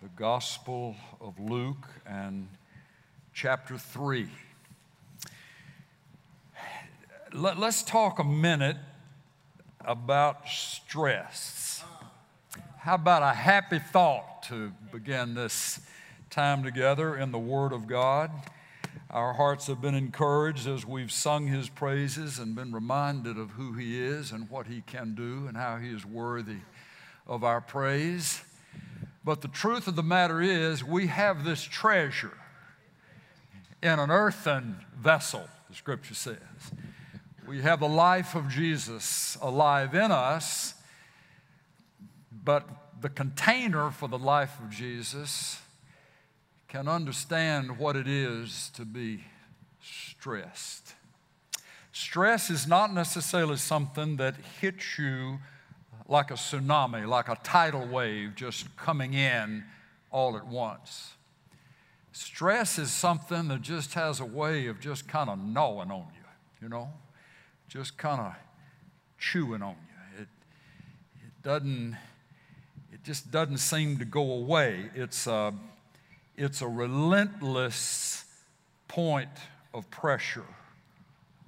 the Gospel of Luke and chapter 3. Let, us talk a minute about stress. How about a happy thought to begin this time together in the Word of God? Our hearts have been encouraged as we've sung His praises and been reminded of who He is and what He can do and how He is worthy of our praise. But the truth of the matter is, we have this treasure in an earthen vessel, the scripture says. We have the life of Jesus alive in us, but the container for the life of Jesus can understand what it is to be stressed. Stress is not necessarily something that hits you like a tsunami, like a tidal wave just coming in all at once. Stress is something that just has a way of just kind of gnawing on you, you know, just kind of chewing on you. It, it doesn't, it just doesn't seem to go away. It's a, it's a relentless point of pressure,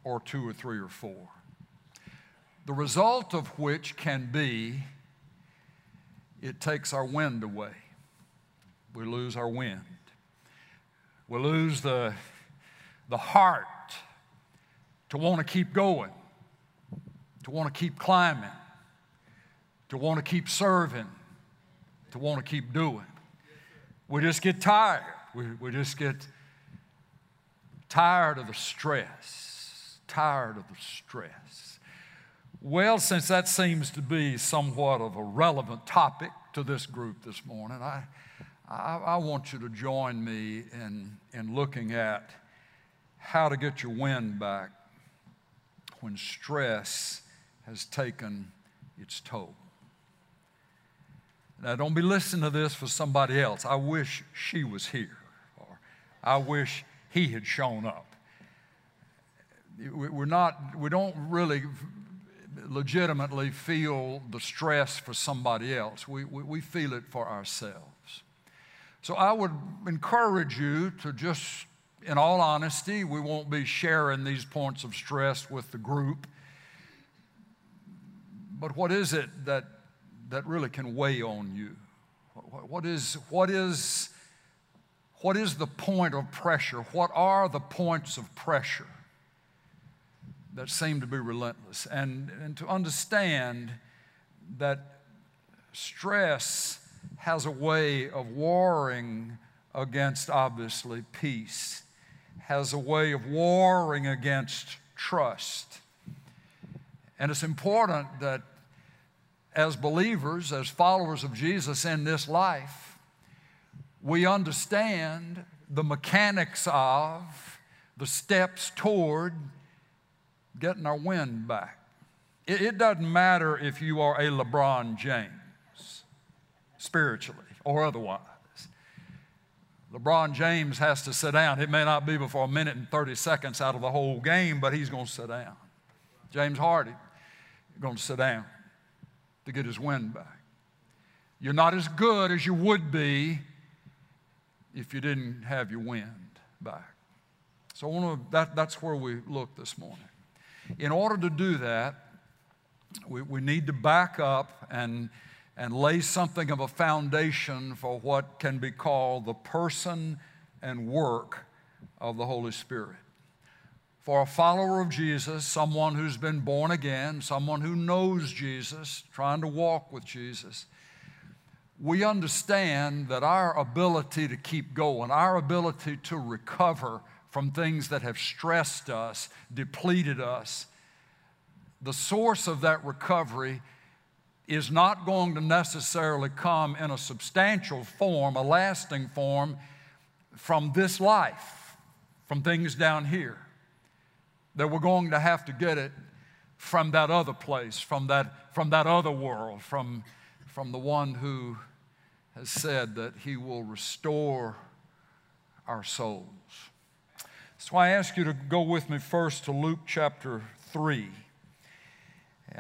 or two or three or four. The result of which can be it takes our wind away. We lose our wind. We lose the, the heart to want to keep going, to want to keep climbing, to want to keep serving, to want to keep doing. We just get tired. We, we just get tired of the stress, tired of the stress. Well, since that seems to be somewhat of a relevant topic to this group this morning, I, I, I want you to join me in, in looking at how to get your wind back when stress has taken its toll. Now, don't be listening to this for somebody else. I wish she was here, or I wish he had shown up. We're not, we don't really legitimately feel the stress for somebody else, we, we, we feel it for ourselves. So I would encourage you to just, in all honesty, we won't be sharing these points of stress with the group. But what is it that that really can weigh on you? What is, what is, what is the point of pressure? What are the points of pressure that seem to be relentless? And, and to understand that stress has a way of warring against, obviously, peace, has a way of warring against trust. And it's important that as believers, as followers of Jesus in this life, we understand the mechanics of, the steps toward getting our wind back. It, it doesn't matter if you are a LeBron James, spiritually or otherwise. LeBron James has to sit down. It may not be before a minute and 30 seconds out of the whole game, but he's going to sit down. James Harden, going to sit down to get his wind back. You're not as good as you would be if you didn't have your wind back. So I want to, that, that's where we look this morning. In order to do that, we, we need to back up and, and lay something of a foundation for what can be called the person and work of the Holy Spirit. For a follower of Jesus, someone who's been born again, someone who knows Jesus, trying to walk with Jesus, we understand that our ability to keep going, our ability to recover from things that have stressed us, depleted us, the source of that recovery is not going to necessarily come in a substantial form, a lasting form from this life, from things down here that we're going to have to get it from that other place, from that, from that other world, from, from the one who has said that he will restore our souls. So I ask you to go with me first to Luke chapter 3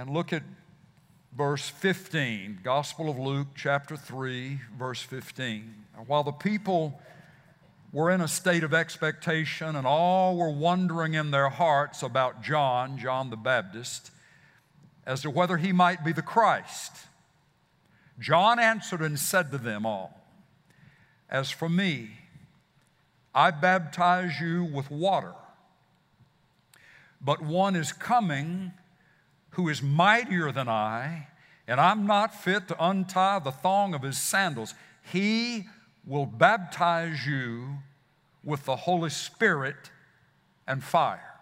and look at verse 15. Gospel of Luke, chapter 3, verse 15. While the people were in a state of expectation and all were wondering in their hearts about John, John the Baptist, as to whether he might be the Christ. John answered and said to them all, As for me, I baptize you with water, but one is coming who is mightier than I, and I'm not fit to untie the thong of his sandals. He will baptize you with the Holy Spirit and fire.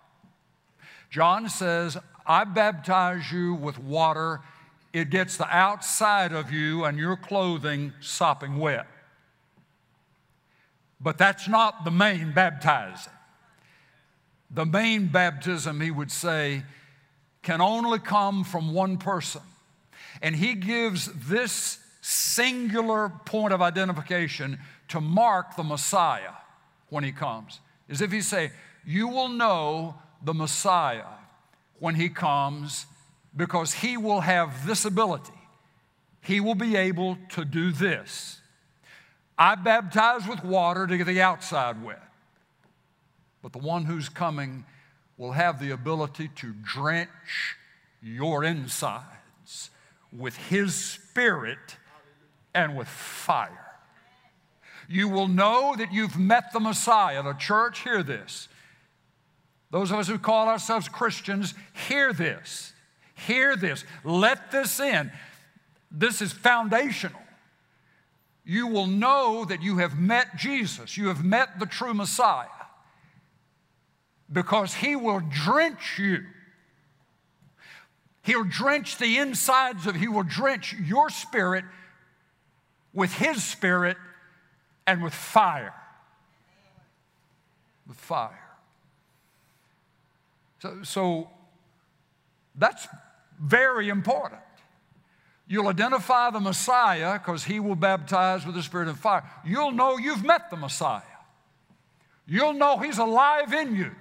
John says, I baptize you with water. It gets the outside of you and your clothing sopping wet. But that's not the main baptizing. The main baptism, he would say, can only come from one person. And he gives this singular point of identification to mark the Messiah when he comes. As if he say, you will know the Messiah when he comes because he will have this ability. He will be able to do this. I baptize with water to get the outside wet. But the one who's coming will have the ability to drench your insides with his spirit and with fire. You will know that you've met the Messiah. The church, hear this. Those of us who call ourselves Christians, hear this. Hear this. Let this in. This is foundational. You will know that you have met Jesus, you have met the true Messiah, because He will drench you. He'll drench the insides of, He will drench your spirit with His spirit and with fire. With fire. So, so that's very important. You'll identify the Messiah because he will baptize with the Spirit and fire. You'll know you've met the Messiah. You'll know he's alive in you.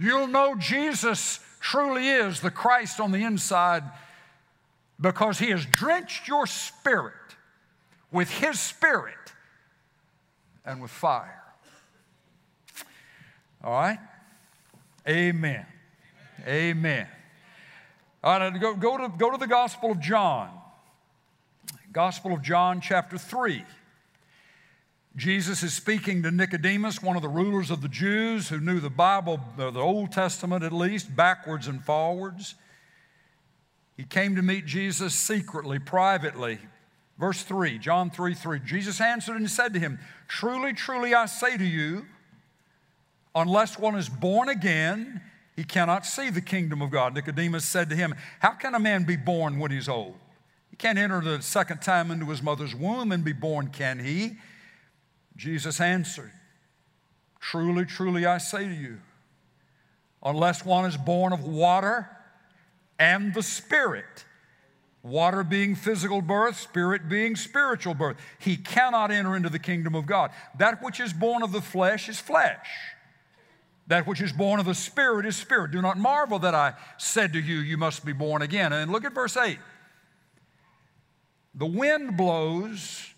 You'll know Jesus truly is the Christ on the inside because he has drenched your spirit with His Spirit and with fire. All right? Amen. Amen. All right, go, go, to, go to the Gospel of John. Gospel of John, chapter 3. Jesus is speaking to Nicodemus, one of the rulers of the Jews who knew the Bible, the Old Testament at least, backwards and forwards. He came to meet Jesus secretly, privately, Verse 3, John 3 3. Jesus answered and said to him, Truly, truly, I say to you, unless one is born again, he cannot see the kingdom of God. Nicodemus said to him, How can a man be born when he's old? He can't enter the second time into his mother's womb and be born, can he? Jesus answered, Truly, truly, I say to you, unless one is born of water and the Spirit, Water being physical birth, spirit being spiritual birth. He cannot enter into the kingdom of God. That which is born of the flesh is flesh. That which is born of the spirit is spirit. Do not marvel that I said to you, You must be born again. And look at verse 8. The wind blows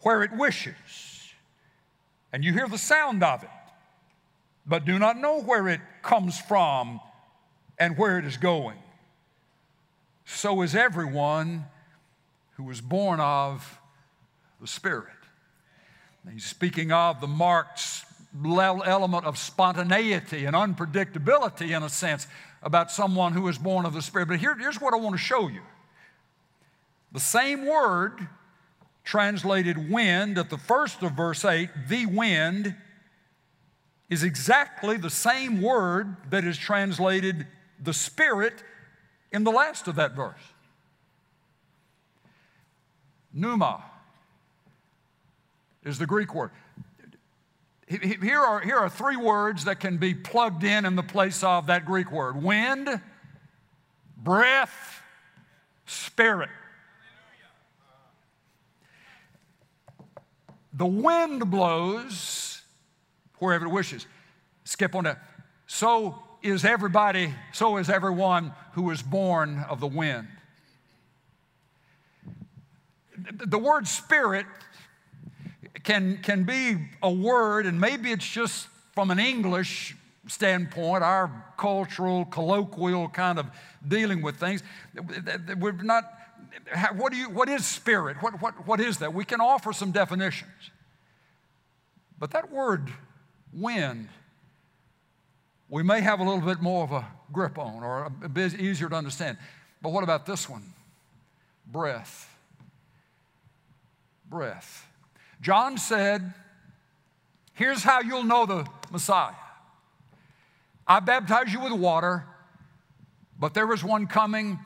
where it wishes, and you hear the sound of it, but do not know where it comes from and where it is going so is everyone who was born of the Spirit. He's speaking of the marked element of spontaneity and unpredictability, in a sense, about someone who is born of the Spirit. But here, here's what I want to show you the same word translated wind at the first of verse 8, the wind, is exactly the same word that is translated the Spirit in the last of that verse. Pneuma is the Greek word. Here are, here are three words that can be plugged in in the place of that Greek word wind, breath, spirit. The wind blows wherever it wishes. Skip on that. So is everybody, so is everyone who is born of the wind. The word spirit can, can be a word, and maybe it's just from an English standpoint, our cultural, colloquial kind of dealing with things. We're not, what, do you, what is spirit? What, what, what is that? We can offer some definitions. But that word, wind, we may have a little bit more of a grip on or a bit easier to understand. But what about this one? Breath. Breath. John said, Here's how you'll know the Messiah. I baptize you with water, but there is one coming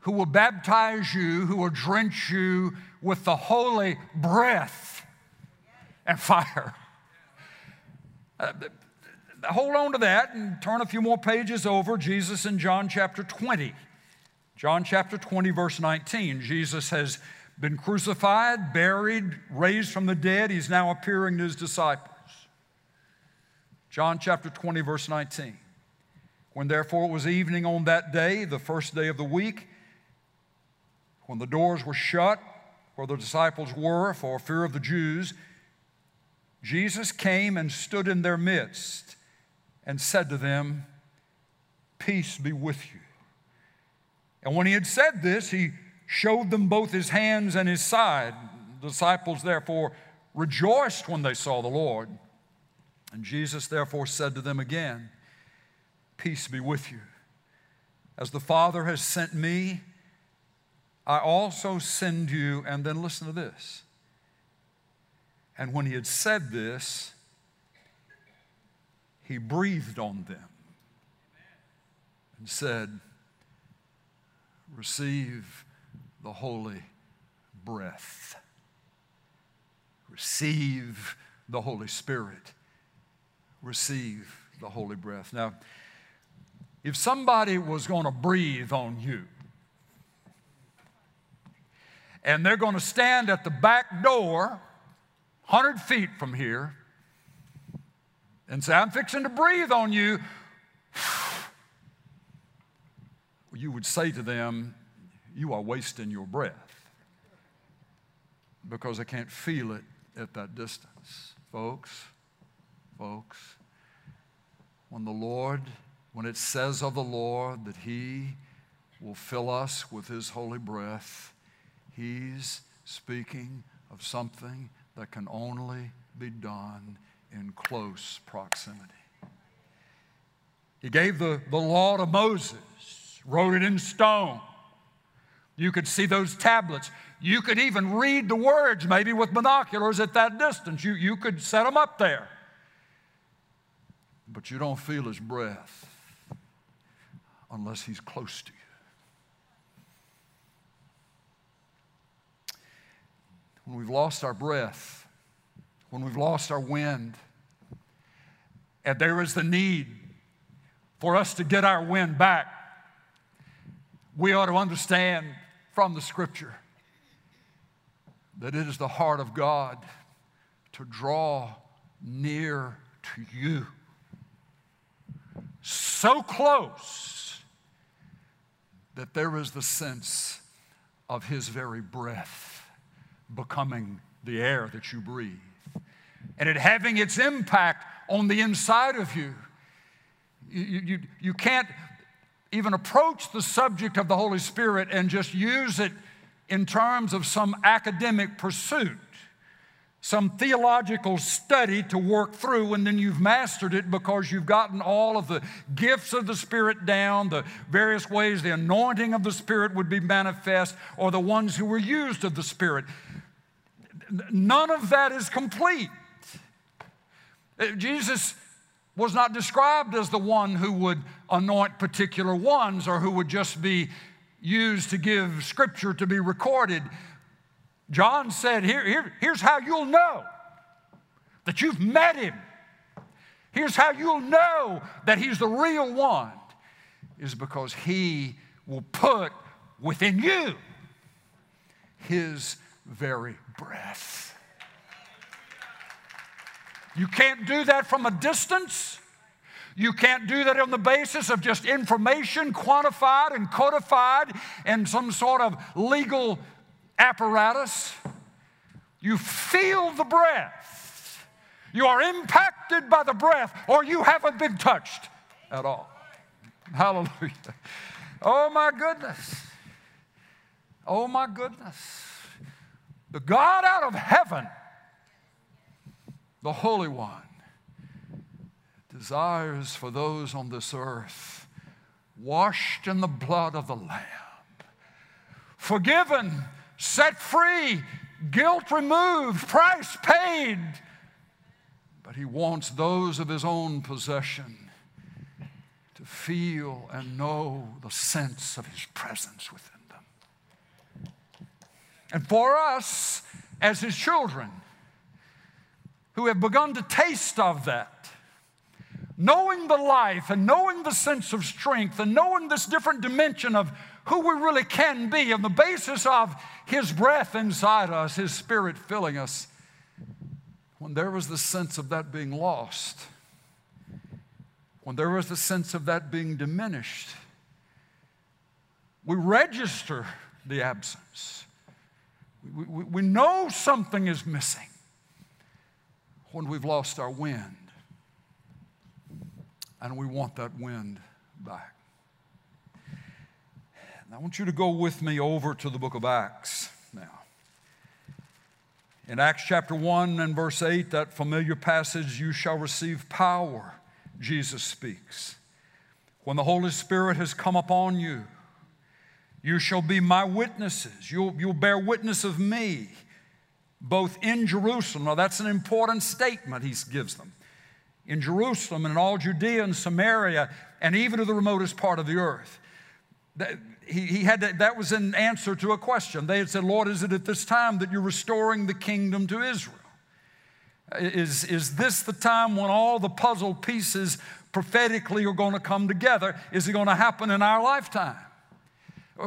who will baptize you, who will drench you with the holy breath and fire. Uh, hold on to that and turn a few more pages over. Jesus in John chapter 20. John chapter 20, verse 19. Jesus has been crucified, buried, raised from the dead. He's now appearing to his disciples. John chapter 20, verse 19. When therefore it was evening on that day, the first day of the week, when the doors were shut where the disciples were for fear of the Jews, Jesus came and stood in their midst and said to them, Peace be with you. And when he had said this, he showed them both his hands and his side. The disciples therefore rejoiced when they saw the Lord. And Jesus therefore said to them again, Peace be with you. As the Father has sent me, I also send you. And then listen to this. And when he had said this, he breathed on them and said, Receive the holy breath. Receive the Holy Spirit. Receive the holy breath. Now, if somebody was going to breathe on you, and they're going to stand at the back door, 100 feet from here, and say, I'm fixing to breathe on you, you would say to them, You are wasting your breath because I can't feel it at that distance. Folks, folks, when the Lord when it says of the Lord that He will fill us with His holy breath, He's speaking of something that can only be done in close proximity. He gave the, the law to Moses, wrote it in stone. You could see those tablets. You could even read the words, maybe with binoculars at that distance. You, you could set them up there. But you don't feel his breath unless He's close to you. When we've lost our breath, when we've lost our wind, and there is the need for us to get our wind back, we ought to understand from the scripture that it is the heart of God to draw near to you. So close that there is the sense of His very breath becoming the air that you breathe and it having its impact on the inside of you. You, you, you can't even approach the subject of the Holy Spirit and just use it in terms of some academic pursuit some theological study to work through, and then you've mastered it because you've gotten all of the gifts of the Spirit down, the various ways the anointing of the Spirit would be manifest, or the ones who were used of the Spirit. None of that is complete. Uh, Jesus was not described as the one who would anoint particular ones or who would just be used to give scripture to be recorded. John said, here, here, Here's how you'll know that you've met him. Here's how you'll know that he's the real one, is because he will put within you his very breath. You can't do that from a distance. You can't do that on the basis of just information quantified and codified in some sort of legal apparatus. You feel the breath. You are impacted by the breath, or you haven't been touched at all. Hallelujah. Oh my goodness. Oh my goodness. The God out of heaven, the Holy One, desires for those on this earth washed in the blood of the Lamb, forgiven, set free, guilt removed, price paid. But He wants those of His own possession to feel and know the sense of His presence with them. And for us, as His children, who have begun to taste of that, knowing the life and knowing the sense of strength and knowing this different dimension of who we really can be on the basis of His breath inside us, His Spirit filling us, when there was the sense of that being lost, when there was the sense of that being diminished, we register the absence. We, we, we know something is missing when we've lost our wind. And we want that wind back. And I want you to go with me over to the book of Acts now. In Acts chapter 1 and verse 8, that familiar passage, you shall receive power Jesus speaks. When the Holy Spirit has come upon you, you shall be my witnesses. You'll, you'll bear witness of me, both in Jerusalem. Now, that's an important statement he gives them. In Jerusalem and in all Judea and Samaria, and even to the remotest part of the earth. He, he had to, that was an answer to a question. They had said, Lord, is it at this time that you're restoring the kingdom to Israel? Is, is this the time when all the puzzle pieces prophetically are going to come together? Is it going to happen in our lifetime?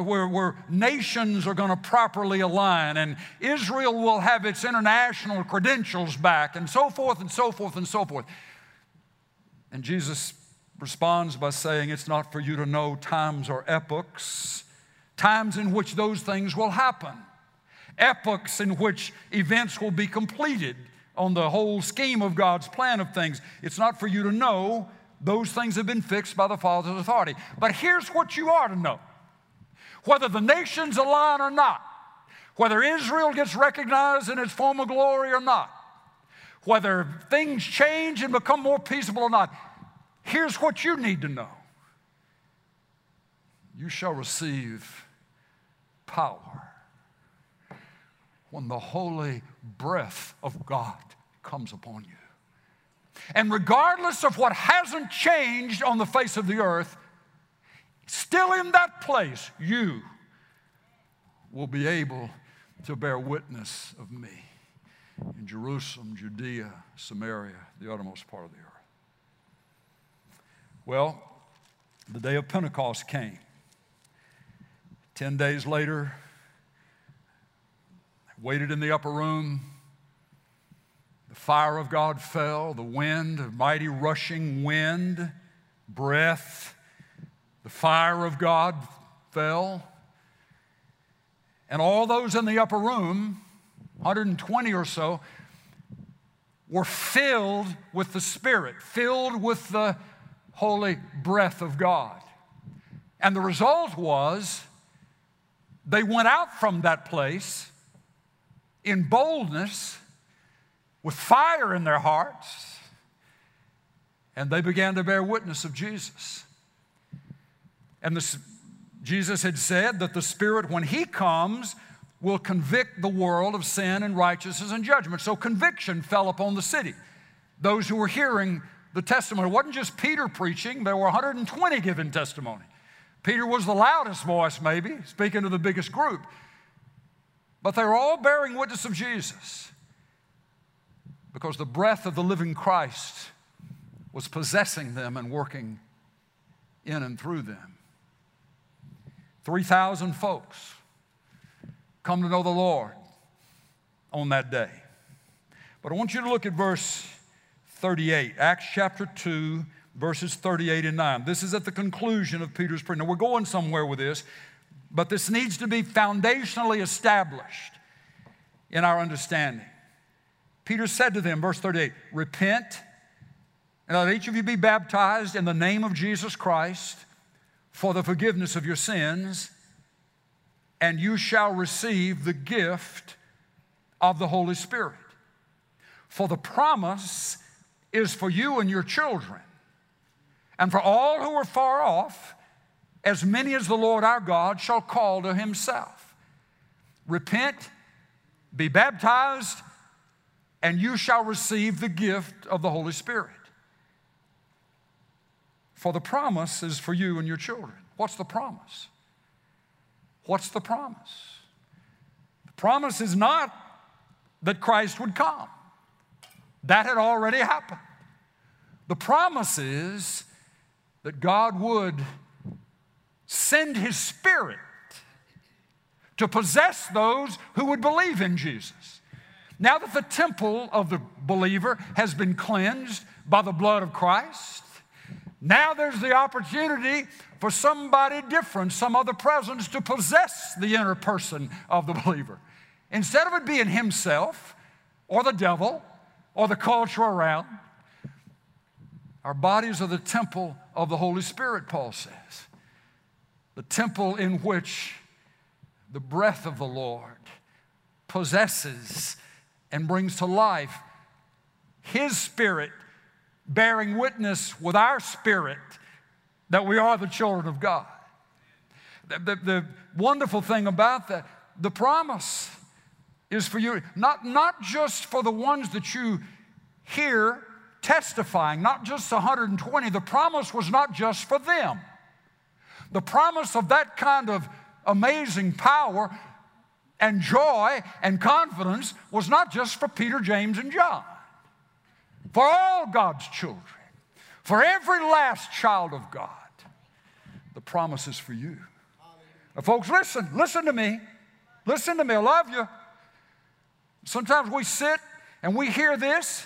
Where, where nations are going to properly align and Israel will have its international credentials back and so forth and so forth and so forth. And Jesus responds by saying, It's not for you to know times or epochs, times in which those things will happen, epochs in which events will be completed on the whole scheme of God's plan of things. It's not for you to know. Those things have been fixed by the Father's authority. But here's what you are to know whether the nations align or not, whether Israel gets recognized in its former glory or not, whether things change and become more peaceable or not, here's what you need to know you shall receive power when the holy breath of God comes upon you. And regardless of what hasn't changed on the face of the earth, still in that place, you will be able to bear witness of me in Jerusalem, Judea, Samaria, the uttermost part of the earth. Well, the day of Pentecost came. Ten days later, I waited in the upper room. The fire of God fell, the wind, a mighty rushing wind, breath. The fire of God fell. And all those in the upper room, 120 or so, were filled with the Spirit, filled with the holy breath of God. And the result was they went out from that place in boldness, with fire in their hearts, and they began to bear witness of Jesus. And the, Jesus had said that the Spirit, when He comes, will convict the world of sin and righteousness and judgment. So conviction fell upon the city. Those who were hearing the testimony. It wasn't just Peter preaching, there were 120 giving testimony. Peter was the loudest voice, maybe, speaking to the biggest group. But they were all bearing witness of Jesus because the breath of the living Christ was possessing them and working in and through them. 3,000 folks come to know the Lord on that day. But I want you to look at verse 38, Acts chapter 2 verses 38 and 9. This is at the conclusion of Peter's prayer. Now, we're going somewhere with this, but this needs to be foundationally established in our understanding. Peter said to them, verse 38, Repent, and let each of you be baptized in the name of Jesus Christ for the forgiveness of your sins, and you shall receive the gift of the Holy Spirit. For the promise is for you and your children, and for all who are far off, as many as the Lord our God shall call to himself. Repent, be baptized, and you shall receive the gift of the Holy Spirit. For the promise is for you and your children. What's the promise? What's the promise? The promise is not that Christ would come, that had already happened. The promise is that God would send His Spirit to possess those who would believe in Jesus. Now that the temple of the believer has been cleansed by the blood of Christ, now there's the opportunity for somebody different, some other presence, to possess the inner person of the believer. Instead of it being himself or the devil or the culture around, our bodies are the temple of the Holy Spirit, Paul says. The temple in which the breath of the Lord possesses and brings to life His Spirit, bearing witness with our spirit that we are the children of God. The, the, the wonderful thing about that, the promise is for you, not, not just for the ones that you hear testifying, not just 120. The promise was not just for them. The promise of that kind of amazing power and joy and confidence was not just for Peter, James, and John, for all God's children, for every last child of God. The promise is for you. Now, folks, listen, listen to me. Listen to me. I love you. Sometimes we sit and we hear this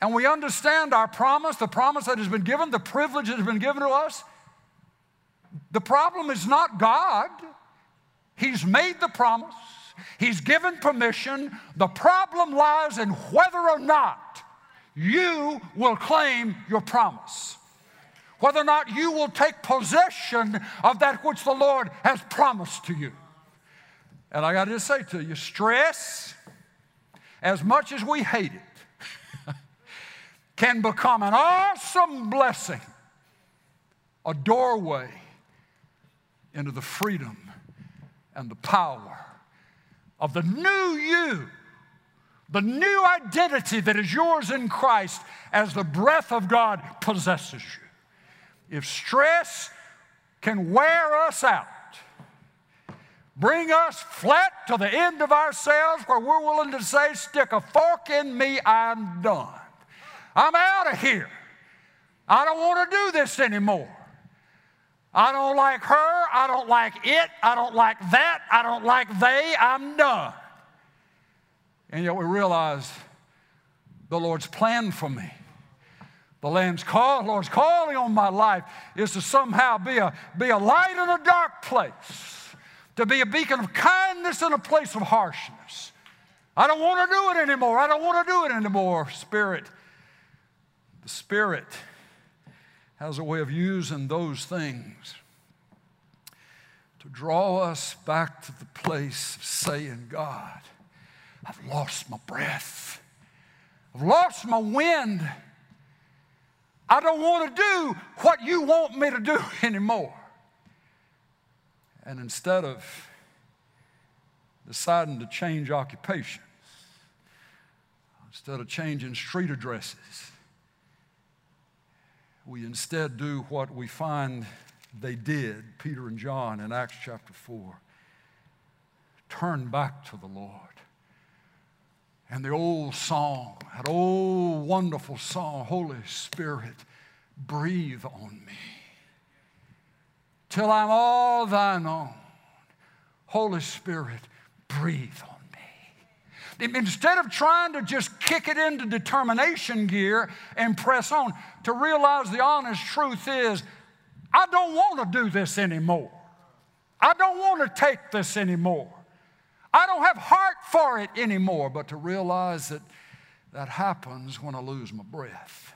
and we understand our promise, the promise that has been given, the privilege that has been given to us. The problem is not God. He's made the promise, He's given permission. The problem lies in whether or not you will claim your promise. Whether or not you will take possession of that which the Lord has promised to you. And I got to say to you stress, as much as we hate it, can become an awesome blessing, a doorway into the freedom and the power of the new you, the new identity that is yours in Christ as the breath of God possesses you. If stress can wear us out, bring us flat to the end of ourselves where we're willing to say, Stick a fork in me, I'm done. I'm out of here. I don't want to do this anymore. I don't like her. I don't like it. I don't like that. I don't like they. I'm done. And yet we realize the Lord's plan for me. The Lamb's call, Lord's calling on my life is to somehow be a, be a light in a dark place, to be a beacon of kindness in a place of harshness. I don't want to do it anymore. I don't want to do it anymore, Spirit. The Spirit has a way of using those things to draw us back to the place of saying, God, I've lost my breath. I've lost my wind. I don't want to do what you want me to do anymore. And instead of deciding to change occupations, instead of changing street addresses, we instead do what we find they did, Peter and John, in Acts chapter 4. Turn back to the Lord. And the old song, that old wonderful song, Holy Spirit, breathe on me till I'm all thine own. Holy Spirit, breathe on me. Instead of trying to just kick it into determination gear and press on, to realize the honest truth is, I don't want to do this anymore. I don't want to take this anymore. I don't have heart for it anymore. But to realize that that happens when I lose my breath.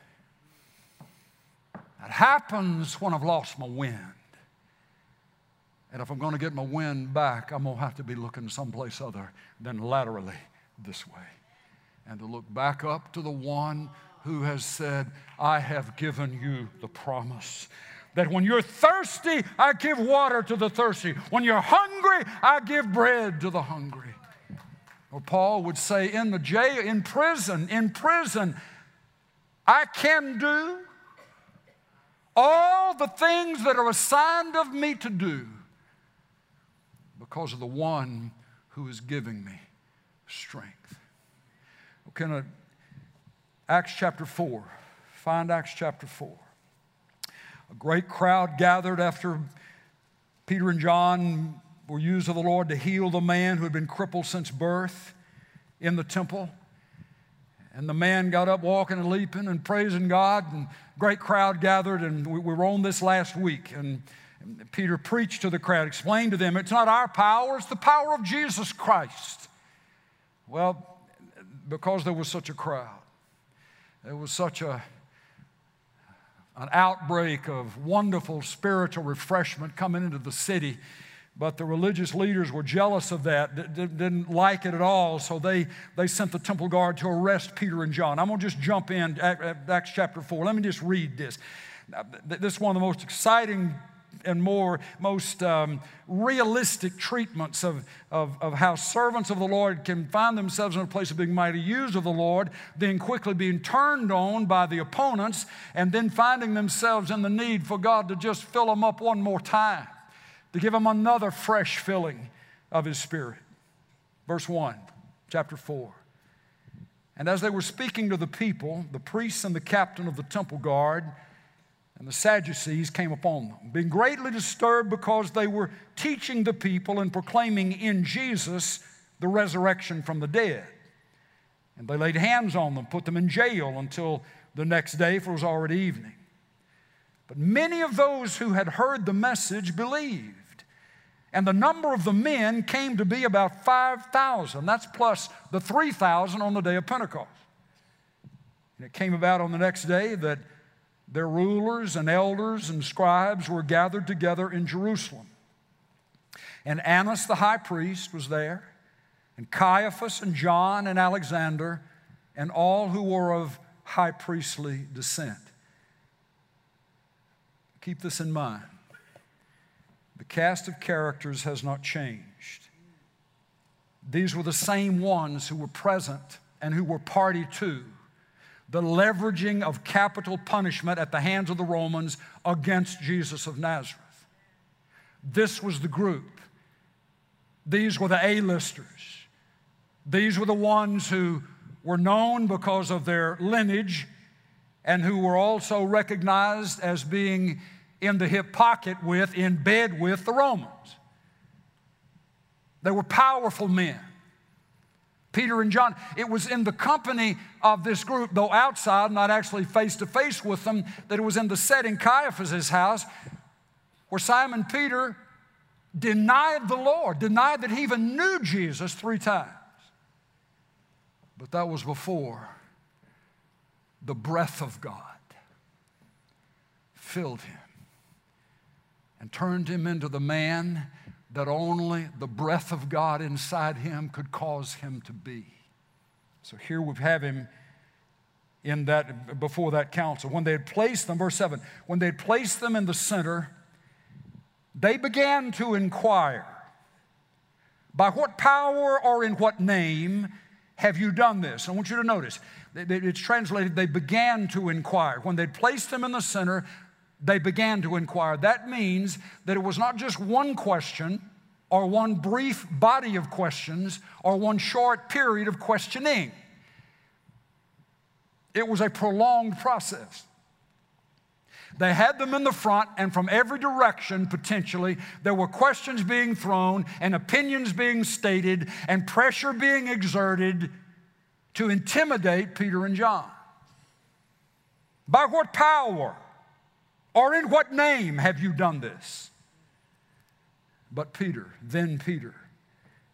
That happens when I've lost my wind. And if I'm going to get my wind back, I'm going to have to be looking someplace other than laterally this way. And to look back up to the one who has said, I have given you the promise. That when you're thirsty, I give water to the thirsty. When you're hungry, I give bread to the hungry. Or Paul would say, in the jail, in prison, in prison, I can do all the things that are assigned of me to do because of the one who is giving me strength. Okay, Acts chapter 4. Find Acts chapter 4. A great crowd gathered after Peter and John were used of the Lord to heal the man who had been crippled since birth in the temple. And the man got up walking and leaping and praising God, and great crowd gathered, and we, we were on this last week. And Peter preached to the crowd, explained to them, it's not our power, it's the power of Jesus Christ. Well, because there was such a crowd, there was such a, an outbreak of wonderful spiritual refreshment coming into the city. But the religious leaders were jealous of that, didn't like it at all, so they, they sent the temple guard to arrest Peter and John. I'm going to just jump in, Acts chapter 4. Let me just read this. This is one of the most exciting and more most um, realistic treatments of, of, of how servants of the Lord can find themselves in a place of being mighty used of the Lord, then quickly being turned on by the opponents, and then finding themselves in the need for God to just fill them up one more time, to give them another fresh filling of His Spirit. Verse 1, chapter 4. And as they were speaking to the people, the priests and the captain of the temple guard, and the Sadducees came upon them, being greatly disturbed because they were teaching the people and proclaiming in Jesus the resurrection from the dead. And they laid hands on them, put them in jail until the next day, for it was already evening. But many of those who had heard the message believed. And the number of the men came to be about 5,000. That's plus the 3,000 on the day of Pentecost. And it came about on the next day that their rulers and elders and scribes were gathered together in Jerusalem. And Annas the high priest was there, and Caiaphas and John and Alexander, and all who were of high priestly descent. Keep this in mind. The cast of characters has not changed. These were the same ones who were present and who were party to the leveraging of capital punishment at the hands of the Romans against Jesus of Nazareth. This was the group. These were the A-listers. These were the ones who were known because of their lineage and who were also recognized as being in the hip pocket with, in bed with the Romans. They were powerful men. Peter and John. It was in the company of this group, though outside, not actually face to face with them, that it was in the setting Caiaphas' house, where Simon Peter denied the Lord, denied that he even knew Jesus three times. But that was before the breath of God filled him and turned him into the man that only the breath of God inside him could cause him to be. So here we have him in that before that council. When they had placed them, verse 7, when they had placed them in the center, they began to inquire, by what power or in what name have you done this? I want you to notice, it's translated, they began to inquire. When they'd placed them in the center, they began to inquire. That means that it was not just one question or one brief body of questions or one short period of questioning. It was a prolonged process. They had them in the front, and from every direction, potentially, there were questions being thrown, and opinions being stated, and pressure being exerted to intimidate Peter and John. By what power or in what name have you done this? But Peter, then Peter,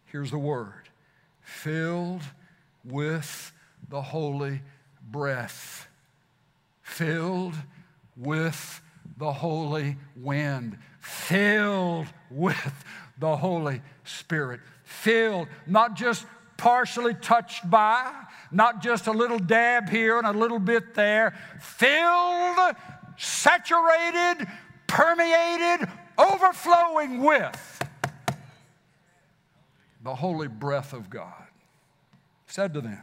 here's the word filled with the holy breath, filled with the holy wind, filled with the Holy Spirit, filled, not just partially touched by, not just a little dab here and a little bit there, filled, saturated, permeated, overflowing with the holy breath of God. Said to them,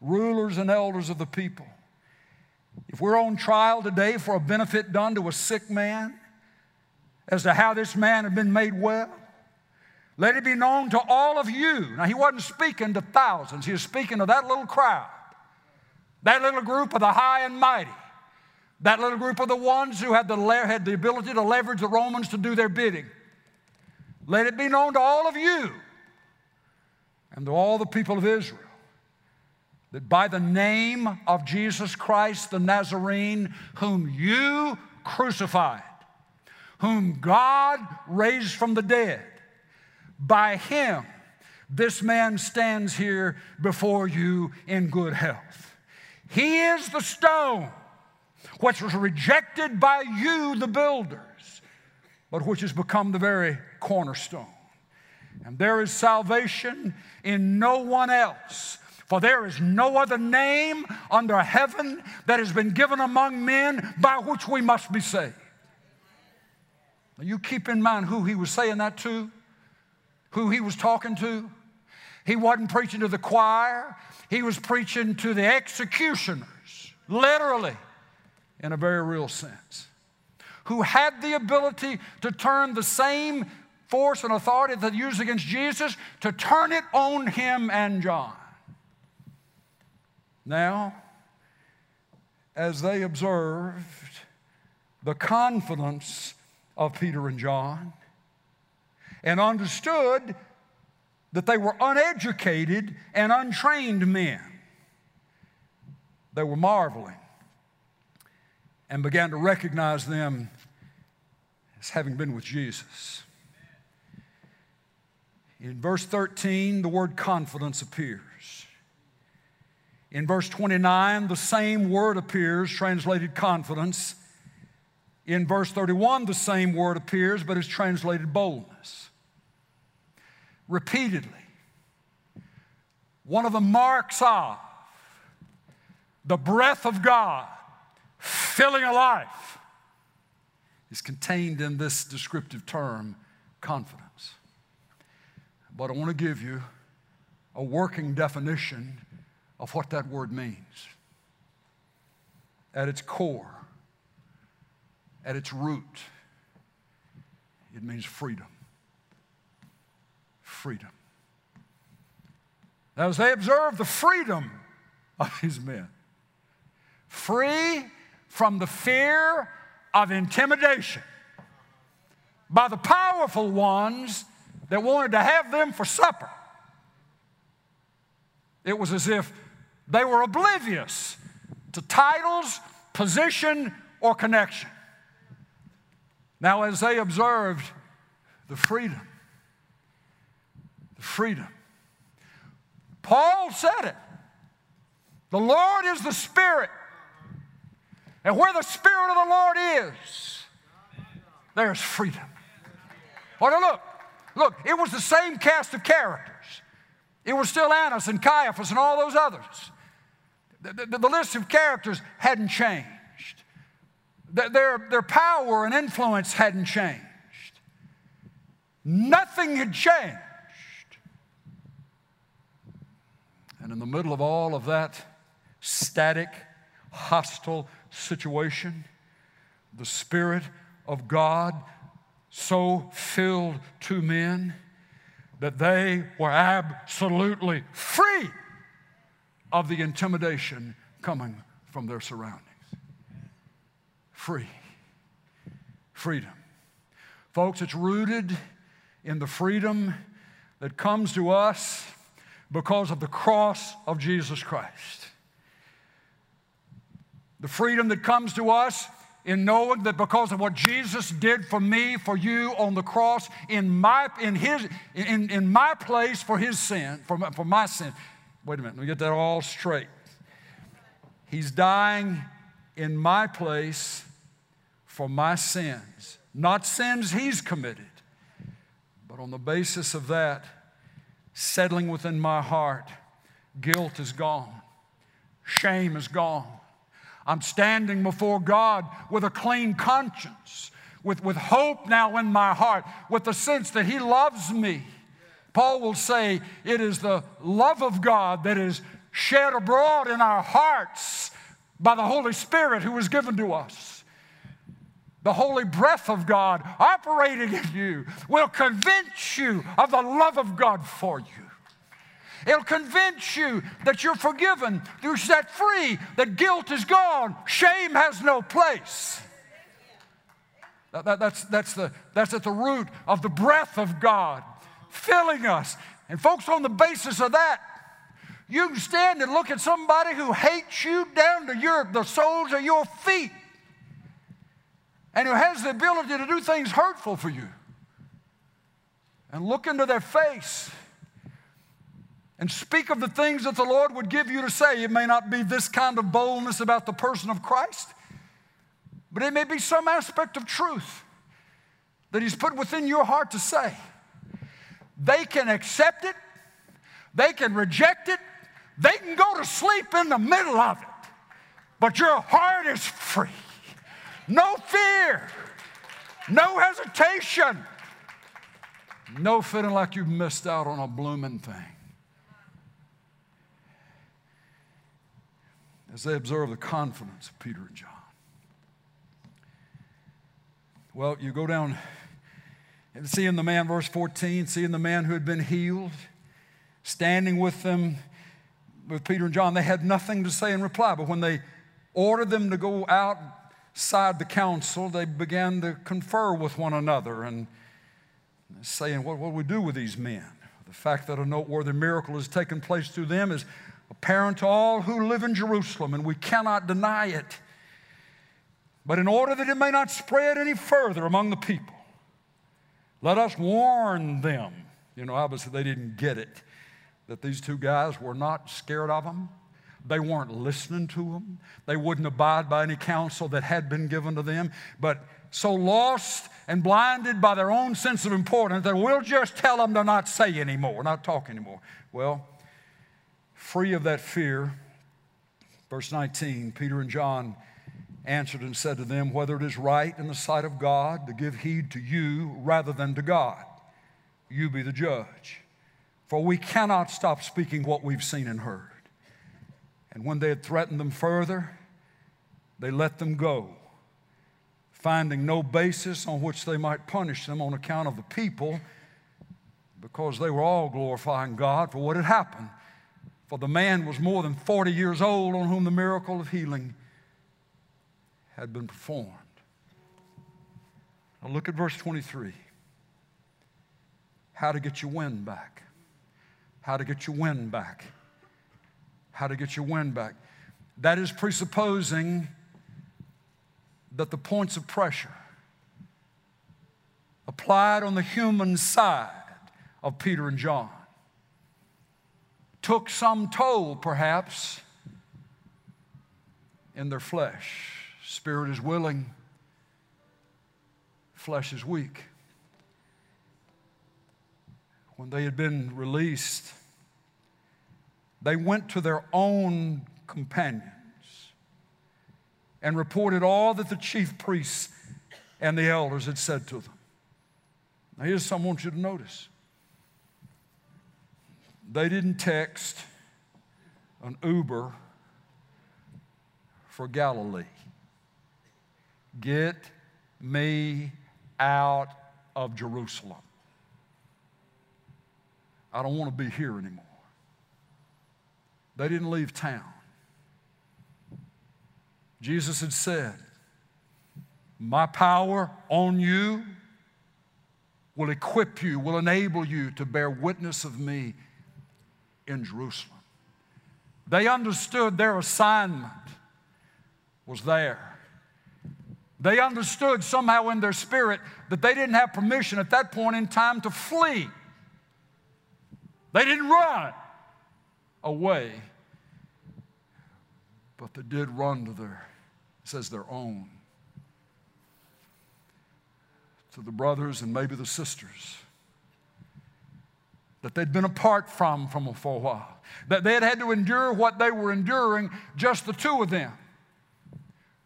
rulers and elders of the people, if we're on trial today for a benefit done to a sick man, as to how this man had been made well, let it be known to all of you. Now, he wasn't speaking to thousands, he was speaking to that little crowd, that little group of the high and mighty, that little group of the ones who had the, had the ability to leverage the Romans to do their bidding. Let it be known to all of you and to all the people of Israel that by the name of Jesus Christ the Nazarene, whom you crucified, whom God raised from the dead, by him this man stands here before you in good health. He is the stone which was rejected by you, the builders, but which has become the very cornerstone. And there is salvation in no one else. For there is no other name under heaven that has been given among men by which we must be saved. Now you keep in mind who he was saying that to, who he was talking to. He wasn't preaching to the choir, he was preaching to the executioners, literally, in a very real sense, who had the ability to turn the same force and authority that they used against Jesus to turn it on him and John. Now, as they observed the confidence of Peter and John and understood that they were uneducated and untrained men, they were marveling and began to recognize them as having been with Jesus. In verse 13, the word confidence appears. In verse 29, the same word appears, translated confidence. In verse 31, the same word appears, but is translated boldness. Repeatedly, one of the marks of the breath of God filling a life is contained in this descriptive term, confidence. But I want to give you a working definition of what that word means. At its core, at its root, it means freedom. Freedom. As they observe the freedom of these men, free from the fear of intimidation by the powerful ones that wanted to have them for supper. It was as if they were oblivious to titles, position, or connection. Now, as they observed the freedom, the freedom, Paul said it. The Lord is the Spirit. And where the Spirit of the Lord is, there's freedom. Well, now look, look, it was the same cast of characters. It was still Annas and Caiaphas and all those others. The, the, the list of characters hadn't changed. Their, their power and influence hadn't changed. Nothing had changed. And in the middle of all of that static, hostile situation, the Spirit of God so filled two men that they were absolutely free of the intimidation coming from their surroundings. free. Freedom. Folks, it's rooted in the freedom that comes to us because of the cross of Jesus Christ. The freedom that comes to us in knowing that because of what Jesus did for me, for you on the cross, in my, in his, in, in my place for his sin, for my, for my sin. Wait a minute, let me get that all straight. He's dying in my place for my sins, not sins he's committed, but on the basis of that, settling within my heart, guilt is gone, shame is gone. I'm standing before God with a clean conscience, with, with hope now in my heart, with the sense that He loves me. Paul will say, It is the love of God that is shed abroad in our hearts by the Holy Spirit who was given to us. The holy breath of God operating in you will convince you of the love of God for you. It'll convince you that you're forgiven, you're set free, that guilt is gone, shame has no place. That, that, that's, that's, the, that's at the root of the breath of God filling us. And, folks, on the basis of that, you can stand and look at somebody who hates you down to your, the soles of your feet and who has the ability to do things hurtful for you and look into their face and speak of the things that the Lord would give you to say. It may not be this kind of boldness about the person of Christ, but it may be some aspect of truth that He's put within your heart to say. They can accept it, they can reject it, they can go to sleep in the middle of it, but your heart is free. No fear, no hesitation, no feeling like you've missed out on a blooming thing. As they observe the confidence of Peter and John. Well, you go down and seeing the man, verse 14, seeing the man who had been healed, standing with them, with Peter and John, they had nothing to say in reply. But when they ordered them to go outside the council, they began to confer with one another and saying, What will we do with these men? The fact that a noteworthy miracle has taken place through them is apparent to all who live in Jerusalem, and we cannot deny it. But in order that it may not spread any further among the people, let us warn them. You know, obviously they didn't get it that these two guys were not scared of them. They weren't listening to them. They wouldn't abide by any counsel that had been given to them. But so lost and blinded by their own sense of importance that we'll just tell them to not say anymore, not talk anymore. Well, free of that fear, verse 19, Peter and John answered and said to them, Whether it is right in the sight of God to give heed to you rather than to God, you be the judge. For we cannot stop speaking what we've seen and heard. And when they had threatened them further, they let them go, finding no basis on which they might punish them on account of the people, because they were all glorifying God for what had happened. For the man was more than 40 years old on whom the miracle of healing had been performed. Now look at verse 23. How to get your wind back. How to get your wind back. How to get your wind back. That is presupposing that the points of pressure applied on the human side of Peter and John took some toll, perhaps, in their flesh. Spirit is willing, flesh is weak. When they had been released, they went to their own companions and reported all that the chief priests and the elders had said to them. Now, here's something I want you to notice. They didn't text an Uber for Galilee. Get me out of Jerusalem. I don't want to be here anymore. They didn't leave town. Jesus had said, My power on you will equip you, will enable you to bear witness of me in Jerusalem. They understood their assignment was there. They understood somehow in their spirit that they didn't have permission at that point in time to flee. They didn't run away, but they did run to their, says their own, to the brothers and maybe the sisters that they'd been apart from, from for a while, that they had had to endure what they were enduring, just the two of them.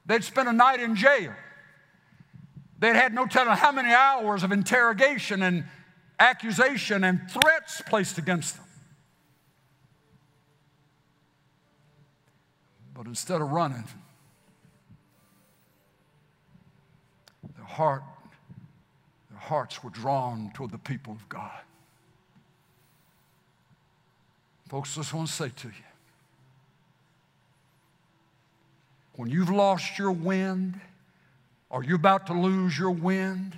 They'd spent a night in jail. They'd had no telling how many hours of interrogation and accusation and threats placed against them. But instead of running, their heart, their hearts were drawn toward the people of God. Folks, I just want to say to you when you've lost your wind, or you're about to lose your wind,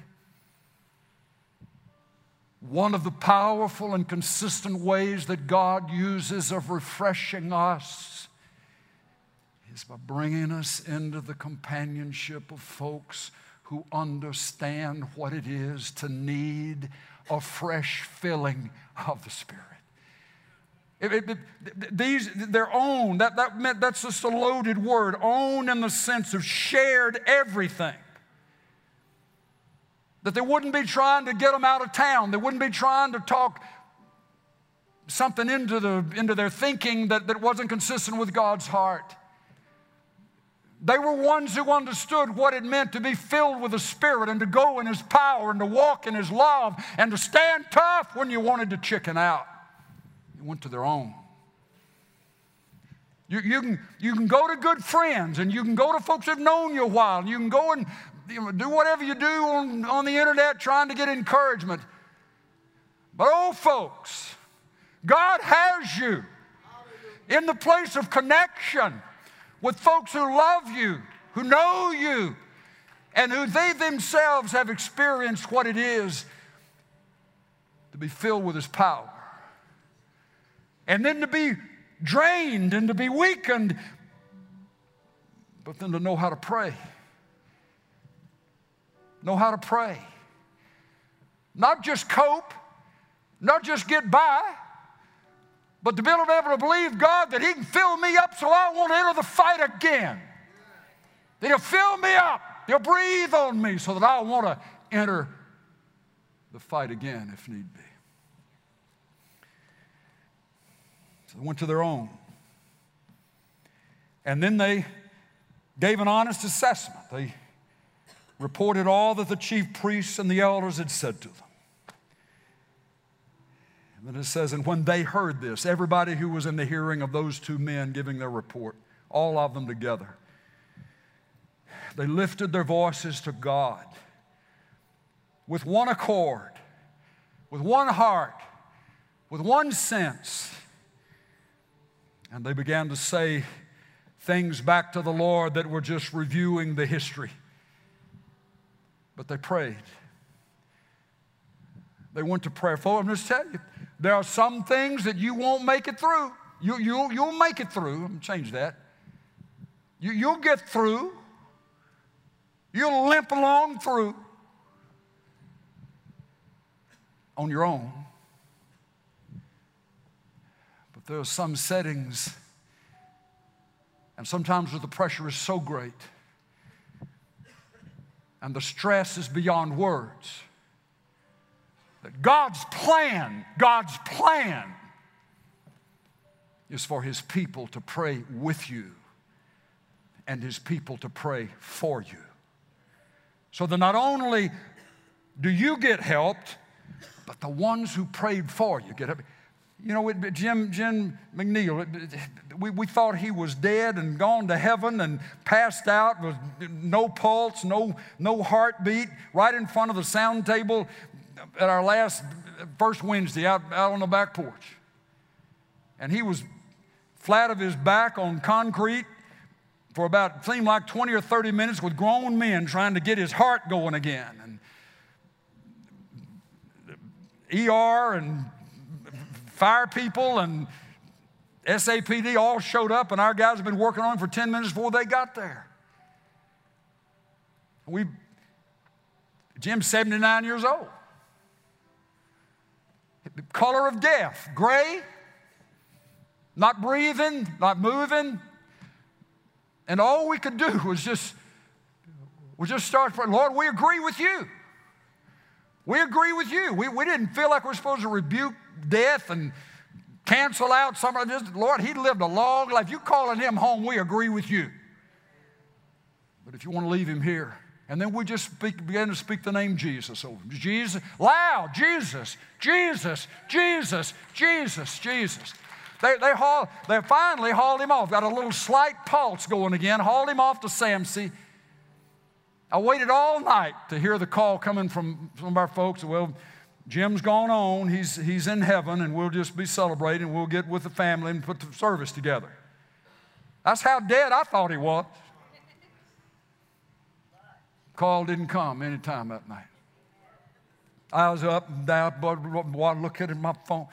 one of the powerful and consistent ways that God uses of refreshing us is by bringing us into the companionship of folks who understand what it is to need a fresh filling of the Spirit. It, it, it, these, their own, that, that meant, that's just a loaded word. Own in the sense of shared everything. That they wouldn't be trying to get them out of town. They wouldn't be trying to talk something into, the, into their thinking that, that wasn't consistent with God's heart. They were ones who understood what it meant to be filled with the Spirit and to go in His power and to walk in His love and to stand tough when you wanted to chicken out went to their own. You, you, can, you can go to good friends and you can go to folks that have known you a while. And you can go and do whatever you do on, on the internet trying to get encouragement. But, oh, folks, God has you in the place of connection with folks who love you, who know you, and who they themselves have experienced what it is to be filled with His power and then to be drained and to be weakened, but then to know how to pray. Know how to pray. Not just cope, not just get by, but to be able to believe God that He can fill me up so I won't enter the fight again. That He'll fill me up, He'll breathe on me so that I want to enter the fight again if need be. They went to their own. And then they gave an honest assessment. They reported all that the chief priests and the elders had said to them. And then it says, and when they heard this, everybody who was in the hearing of those two men giving their report, all of them together, they lifted their voices to God with one accord, with one heart, with one sense and they began to say things back to the Lord that were just reviewing the history. But they prayed. They went to prayer. For I'm just telling you, there are some things that you won't make it through. You, you'll, you'll make it through. I'm change that. You, you'll get through. You'll limp along through on your own. There are some settings, and sometimes where the pressure is so great and the stress is beyond words, that God's plan, God's plan is for His people to pray with you and His people to pray for you. So that not only do you get helped, but the ones who prayed for you get helped. You know, it, Jim, Jim McNeil, it, we, we thought he was dead and gone to heaven and passed out with no pulse, no, no heartbeat, right in front of the sound table at our last, first Wednesday out, out on the back porch. And he was flat of his back on concrete, for about, seemed like 20 or 30 minutes with grown men trying to get his heart going again. And ER and fire people and SAPD all showed up, and our guys have been working on him for 10 minutes before they got there. We, Jim's 79 years old. The color of death, gray, not breathing, not moving. And all we could do was just, was just start praying, Lord, we agree with you. We agree with you. We, we didn't feel like we're supposed to rebuke death and cancel out some of this. Lord, he lived a long life. You calling him home, we agree with you. But if you want to leave him here, and then we just speak, begin to speak the name Jesus over him. Jesus, loud, Jesus, Jesus, Jesus, Jesus, Jesus. They, they, haul, they finally hauled him off. Got a little slight pulse going again. Hauled him off to SAMC. I waited all night to hear the call coming from some of our folks. Well, Jim's gone on. He's, he's in heaven, and we'll just be celebrating. We'll get with the family and put the service together. That's how dead I thought he was. Call didn't come any time that night. I was up and down, but looking at my phone.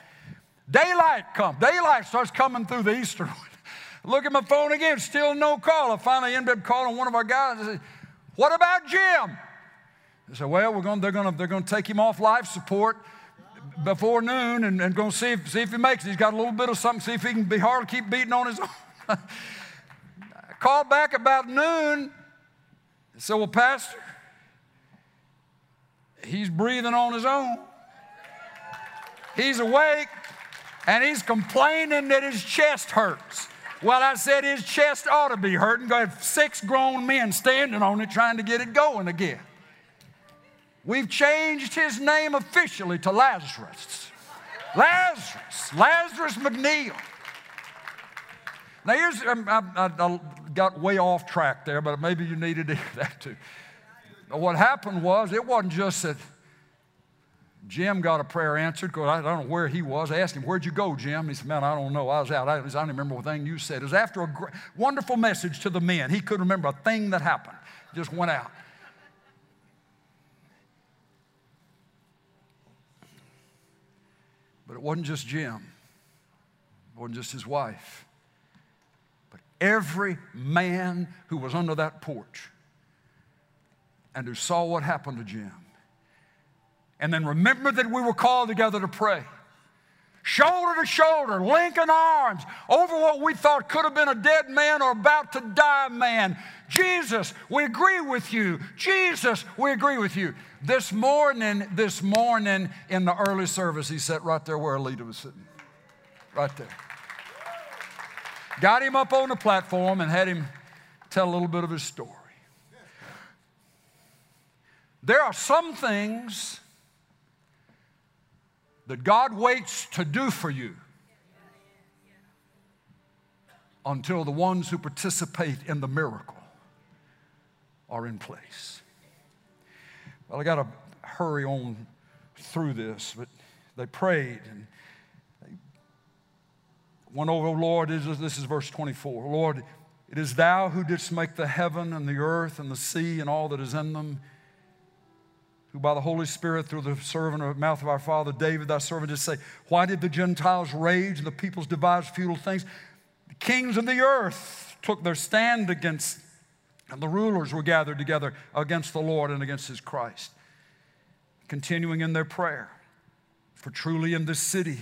Daylight comes. Daylight starts coming through the eastern. Look at my phone again, still no call. I finally ended up calling one of our guys. I said, What about Jim? They said, Well, we're going, they're going to they're going to take him off life support before noon and, and going to see if, see if he makes it. He's got a little bit of something, see if he can be hard to keep beating on his own. I called back about noon. Said, Well, Pastor, he's breathing on his own. He's awake and he's complaining that his chest hurts. Well, I said his chest ought to be hurting. Got six grown men standing on it trying to get it going again. We've changed his name officially to Lazarus. Lazarus, Lazarus McNeil. Now, here's, um, I, I, I, got way off track there, but maybe you needed to hear that too. What happened was, it wasn't just that Jim got a prayer answered because I don't know where he was. I asked him, Where'd you go, Jim? He said, Man, I don't know. I was out. I, I don't remember what thing you said. It was after a great, wonderful message to the men. He couldn't remember a thing that happened, just went out. But it wasn't just Jim, it wasn't just his wife, but every man who was under that porch and who saw what happened to Jim and then remember that we were called together to pray. Shoulder to shoulder, linking arms over what we thought could have been a dead man or about to die man. Jesus, we agree with you. Jesus, we agree with you. This morning, this morning in the early service, he sat right there where Alita was sitting. Right there. Got him up on the platform and had him tell a little bit of his story. There are some things that God waits to do for you until the ones who participate in the miracle are in place. Well, I got to hurry on through this, but they prayed and they went over, Lord, this is verse 24. Lord, it is thou who didst make the heaven and the earth and the sea and all that is in them who by the Holy Spirit, through the servant of the mouth of our father David, thy servant, did say, Why did the Gentiles rage and the peoples devise futile things? The kings of the earth took their stand against, and the rulers were gathered together against the Lord and against his Christ. Continuing in their prayer, for truly in this city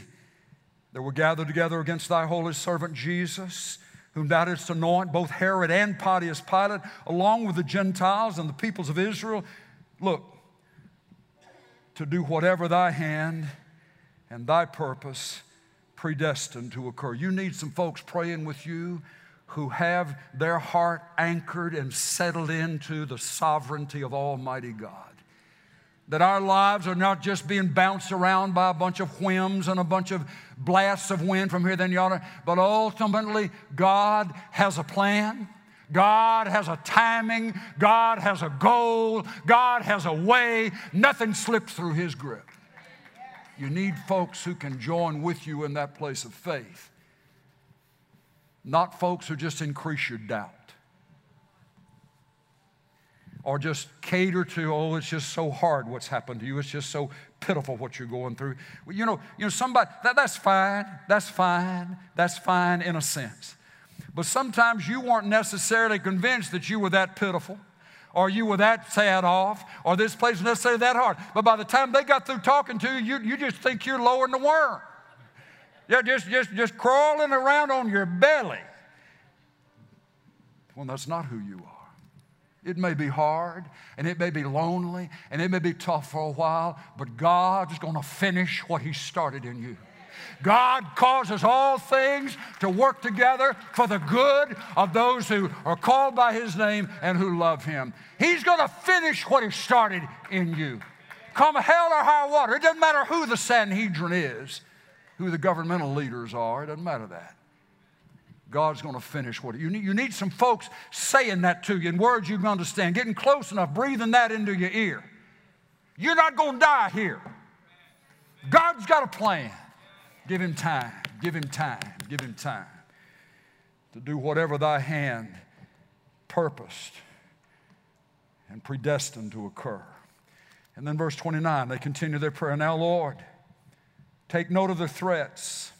they were gathered together against thy holy servant Jesus whom thou didst anoint, both Herod and Pontius Pilate, along with the Gentiles and the peoples of Israel. Look, to do whatever thy hand and thy purpose predestined to occur. You need some folks praying with you who have their heart anchored and settled into the sovereignty of Almighty God. That our lives are not just being bounced around by a bunch of whims and a bunch of blasts of wind from here, then yonder, but ultimately, God has a plan. God has a timing, God has a goal, God has a way. Nothing slips through His grip. You need folks who can join with you in that place of faith, not folks who just increase your doubt. or just cater to, oh, it's just so hard what's happened to you. It's just so pitiful what you're going through. Well, you know, you know, somebody that, that's fine, that's fine, that's fine in a sense. But sometimes you weren't necessarily convinced that you were that pitiful or you were that sad off, or this place was necessarily that hard. But by the time they got through talking to you, you, you just think you're lower than the worm. Just, just, just crawling around on your belly. Well, that's not who you are. It may be hard and it may be lonely and it may be tough for a while, but God's going to finish what He started in you. God causes all things to work together for the good of those who are called by His name and who love Him. He's going to finish what He started in you. Come hell or high water. It doesn't matter who the Sanhedrin is, who the governmental leaders are, it doesn't matter that. God's going to finish what you need. You need some folks saying that to you in words you can understand, getting close enough, breathing that into your ear. You're not going to die here. God's got a plan. Give him time, give him time, give him time to do whatever thy hand purposed and predestined to occur. And then, verse 29, they continue their prayer. Now, Lord, take note of their threats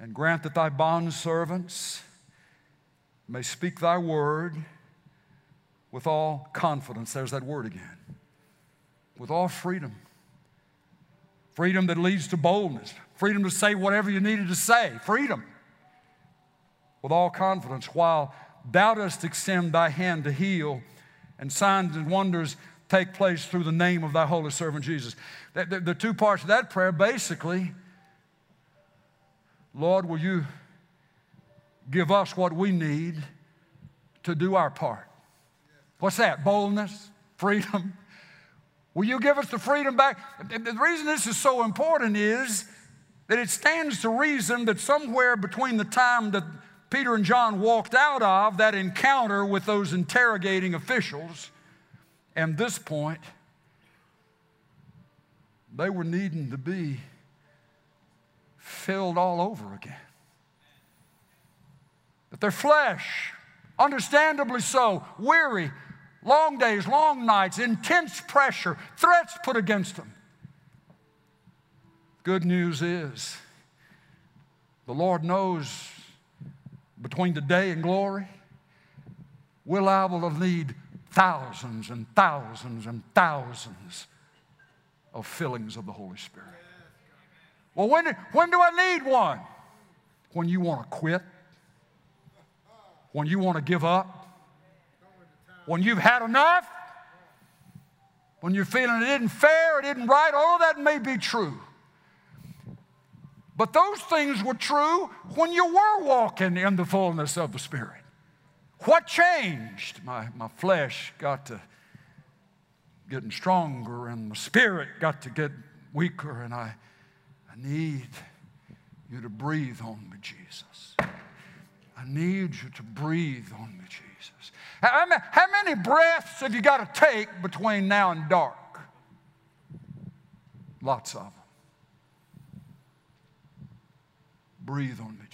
and grant that thy bondservants may speak thy word with all confidence. There's that word again. With all freedom freedom that leads to boldness, freedom to say whatever you needed to say, freedom with all confidence, while thou dost extend thy hand to heal, and signs and wonders take place through the name of thy holy servant Jesus. The, the, the two parts of that prayer basically, Lord, will you give us what we need to do our part? What's that? Boldness, freedom, Will you give us the freedom back? The reason this is so important is that it stands to reason that somewhere between the time that Peter and John walked out of that encounter with those interrogating officials and this point, they were needing to be filled all over again. But their flesh, understandably so, weary, long days, long nights, intense pressure, threats put against them. Good news is the Lord knows between today and glory, we're liable to need thousands and thousands and thousands of fillings of the Holy Spirit. Well, when, when do I need one? When you want to quit, when you want to give up, when you've had enough, when you're feeling it isn't fair, it isn't right, all of that may be true. But those things were true when you were walking in the fullness of the Spirit. What changed? My, my flesh got to getting stronger and my spirit got to get weaker, and I, I need you to breathe on me, Jesus. I need you to breathe on me, Jesus. How, how many breaths have you got to take between now and dark? Lots of them. Breathe on me.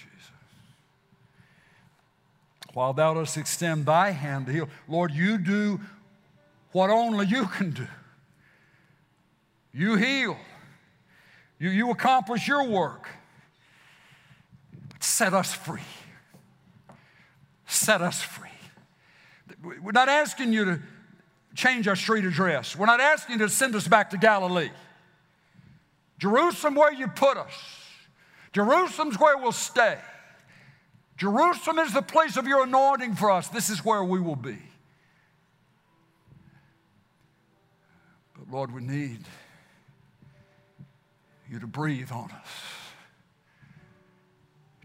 While thou dost extend thy hand to heal, Lord, you do what only you can do. You heal. You, you accomplish your work. Set us free. Set us free. We're not asking you to change our street address. We're not asking you to send us back to Galilee. Jerusalem, where you put us. Jerusalem's where we'll stay. Jerusalem is the place of your anointing for us. This is where we will be. But Lord, we need you to breathe on us,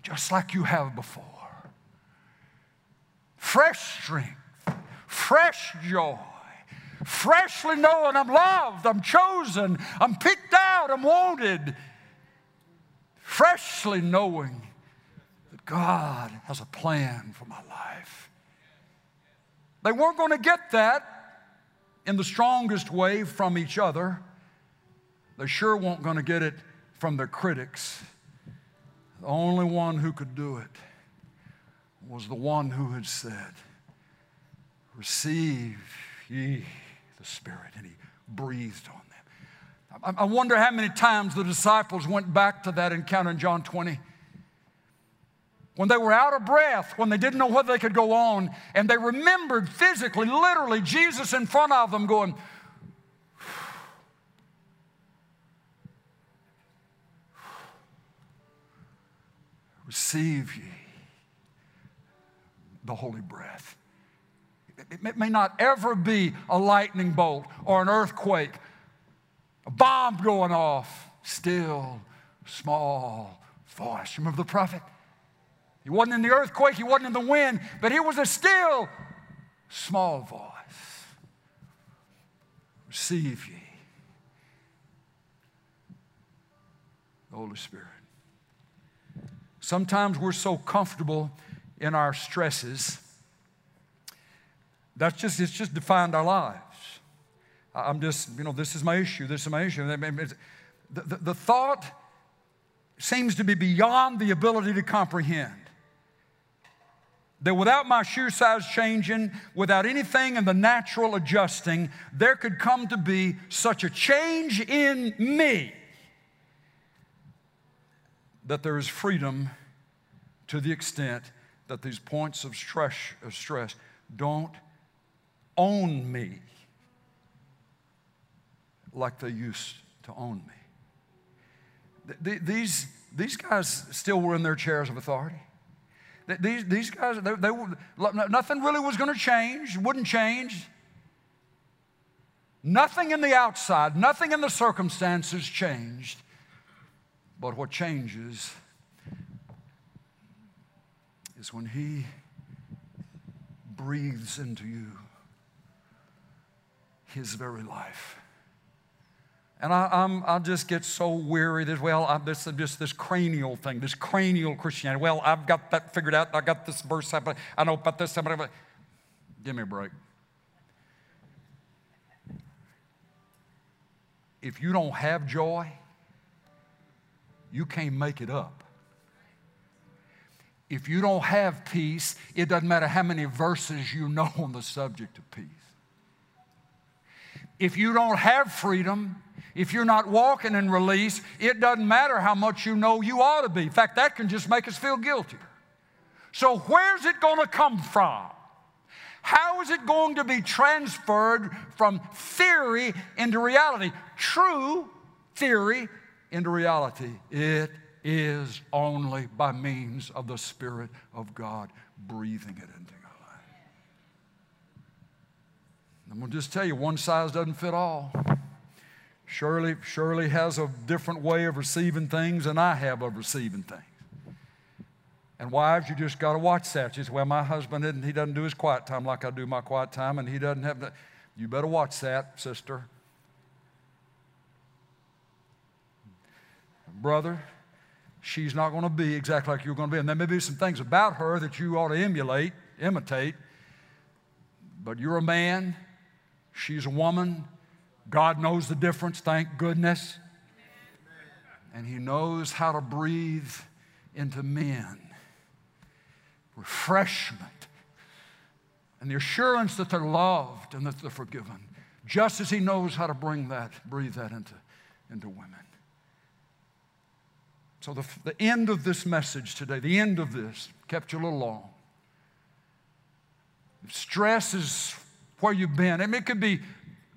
just like you have before. Fresh strength fresh joy. Freshly knowing I'm loved, I'm chosen, I'm picked out, I'm wanted. Freshly knowing God has a plan for my life. They weren't going to get that in the strongest way from each other. They sure weren't going to get it from their critics. The only one who could do it was the one who had said, Receive ye the Spirit. And he breathed on them. I wonder how many times the disciples went back to that encounter in John 20 when they were out of breath, when they didn't know whether they could go on, and they remembered physically, literally, Jesus in front of them going, Receive ye the holy breath. It may not ever be a lightning bolt or an earthquake, a bomb going off, still small voice. Remember the prophet? He wasn't in the earthquake, he wasn't in the wind, but he was a still small voice. Receive ye the Holy Spirit. Sometimes we're so comfortable in our stresses. That's just, it's just defined our lives. I'm just, you know, this is my issue, this is my issue. The, the, the thought seems to be beyond the ability to comprehend. That without my shoe size changing, without anything in the natural adjusting, there could come to be such a change in me that there is freedom to the extent that these points of stress, of stress don't own me like they used to own me. These, these guys still were in their chairs of authority. These, these guys, they, they were, nothing really was going to change, wouldn't change. Nothing in the outside, nothing in the circumstances changed. But what changes is when He breathes into you His very life. And I, I'm, I just get so weary that, well, I'm this, just this cranial thing, this cranial Christianity. Well, I've got that figured out. I got this verse. I know about this. Somebody, Give me a break. If you don't have joy, you can't make it up. If you don't have peace, it doesn't matter how many verses you know on the subject of peace. If you don't have freedom, if you're not walking in release, it doesn't matter how much you know you ought to be. In fact, that can just make us feel guilty. So, where's it going to come from? How is it going to be transferred from theory into reality? True theory into reality. It is only by means of the Spirit of God breathing it into your life. I'm going to just tell you one size doesn't fit all. Shirley, Shirley has a different way of receiving things than I have of receiving things. And wives, you just got to watch that. You say, well, my husband didn't, he doesn't do his quiet time like I do my quiet time, and he doesn't have that. You better watch that, sister. Brother, she's not going to be exactly like you're going to be. And there may be some things about her that you ought to emulate, imitate. But you're a man, she's a woman, God knows the difference, thank goodness. And He knows how to breathe into men refreshment and the assurance that they're loved and that they're forgiven, just as He knows how to bring that, breathe that into, into women. So, the, the end of this message today, the end of this, kept you a little long. Stress is where you've been. I mean, it could be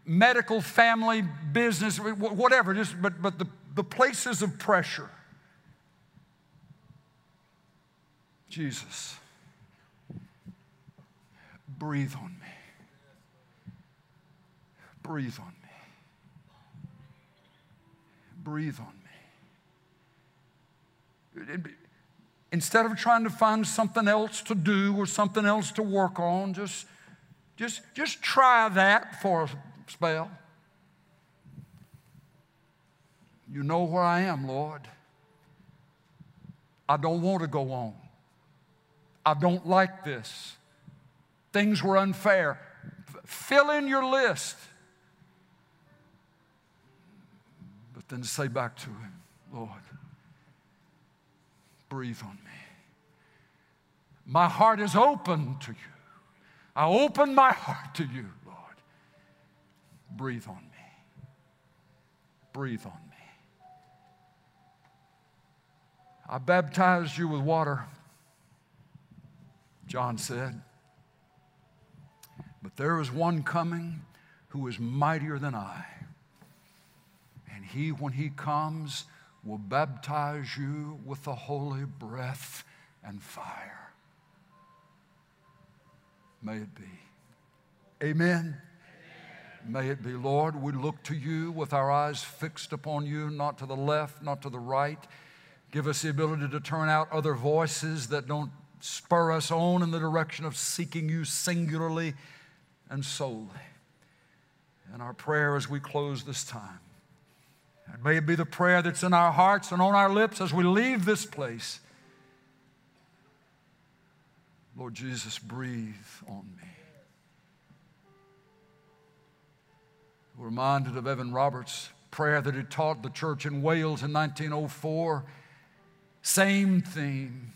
medical, family, business, whatever, just, but, but the, the places of pressure. Jesus, breathe on me. Breathe on me. Breathe on me. Instead of trying to find something else to do or something else to work on, just, just, just try that for spell. You know where I am, Lord. I don't want to go on. I don't like this. Things were unfair. Fill in your list. But then say back to Him, Lord, breathe on me. My heart is open to you. I open my heart to you. Breathe on me. Breathe on me. I baptized you with water, John said. But there is one coming who is mightier than I. And he, when he comes, will baptize you with the holy breath and fire. May it be. Amen. May it be, Lord. We look to you with our eyes fixed upon you, not to the left, not to the right. Give us the ability to turn out other voices that don't spur us on in the direction of seeking you singularly and solely. And our prayer as we close this time. And may it be the prayer that's in our hearts and on our lips as we leave this place. Lord Jesus, breathe on me. We're reminded of Evan Roberts' prayer that he taught the church in Wales in 1904. Same theme.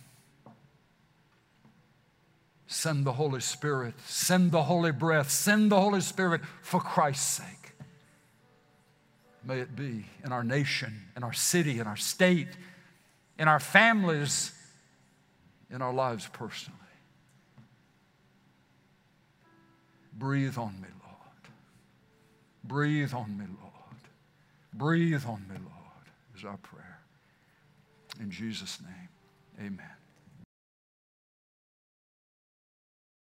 Send the Holy Spirit, send the Holy breath, send the Holy Spirit for Christ's sake. May it be in our nation, in our city, in our state, in our families, in our lives personally. Breathe on me, Lord. Breathe on me, Lord. Breathe on me, Lord, is our prayer. In Jesus' name, amen.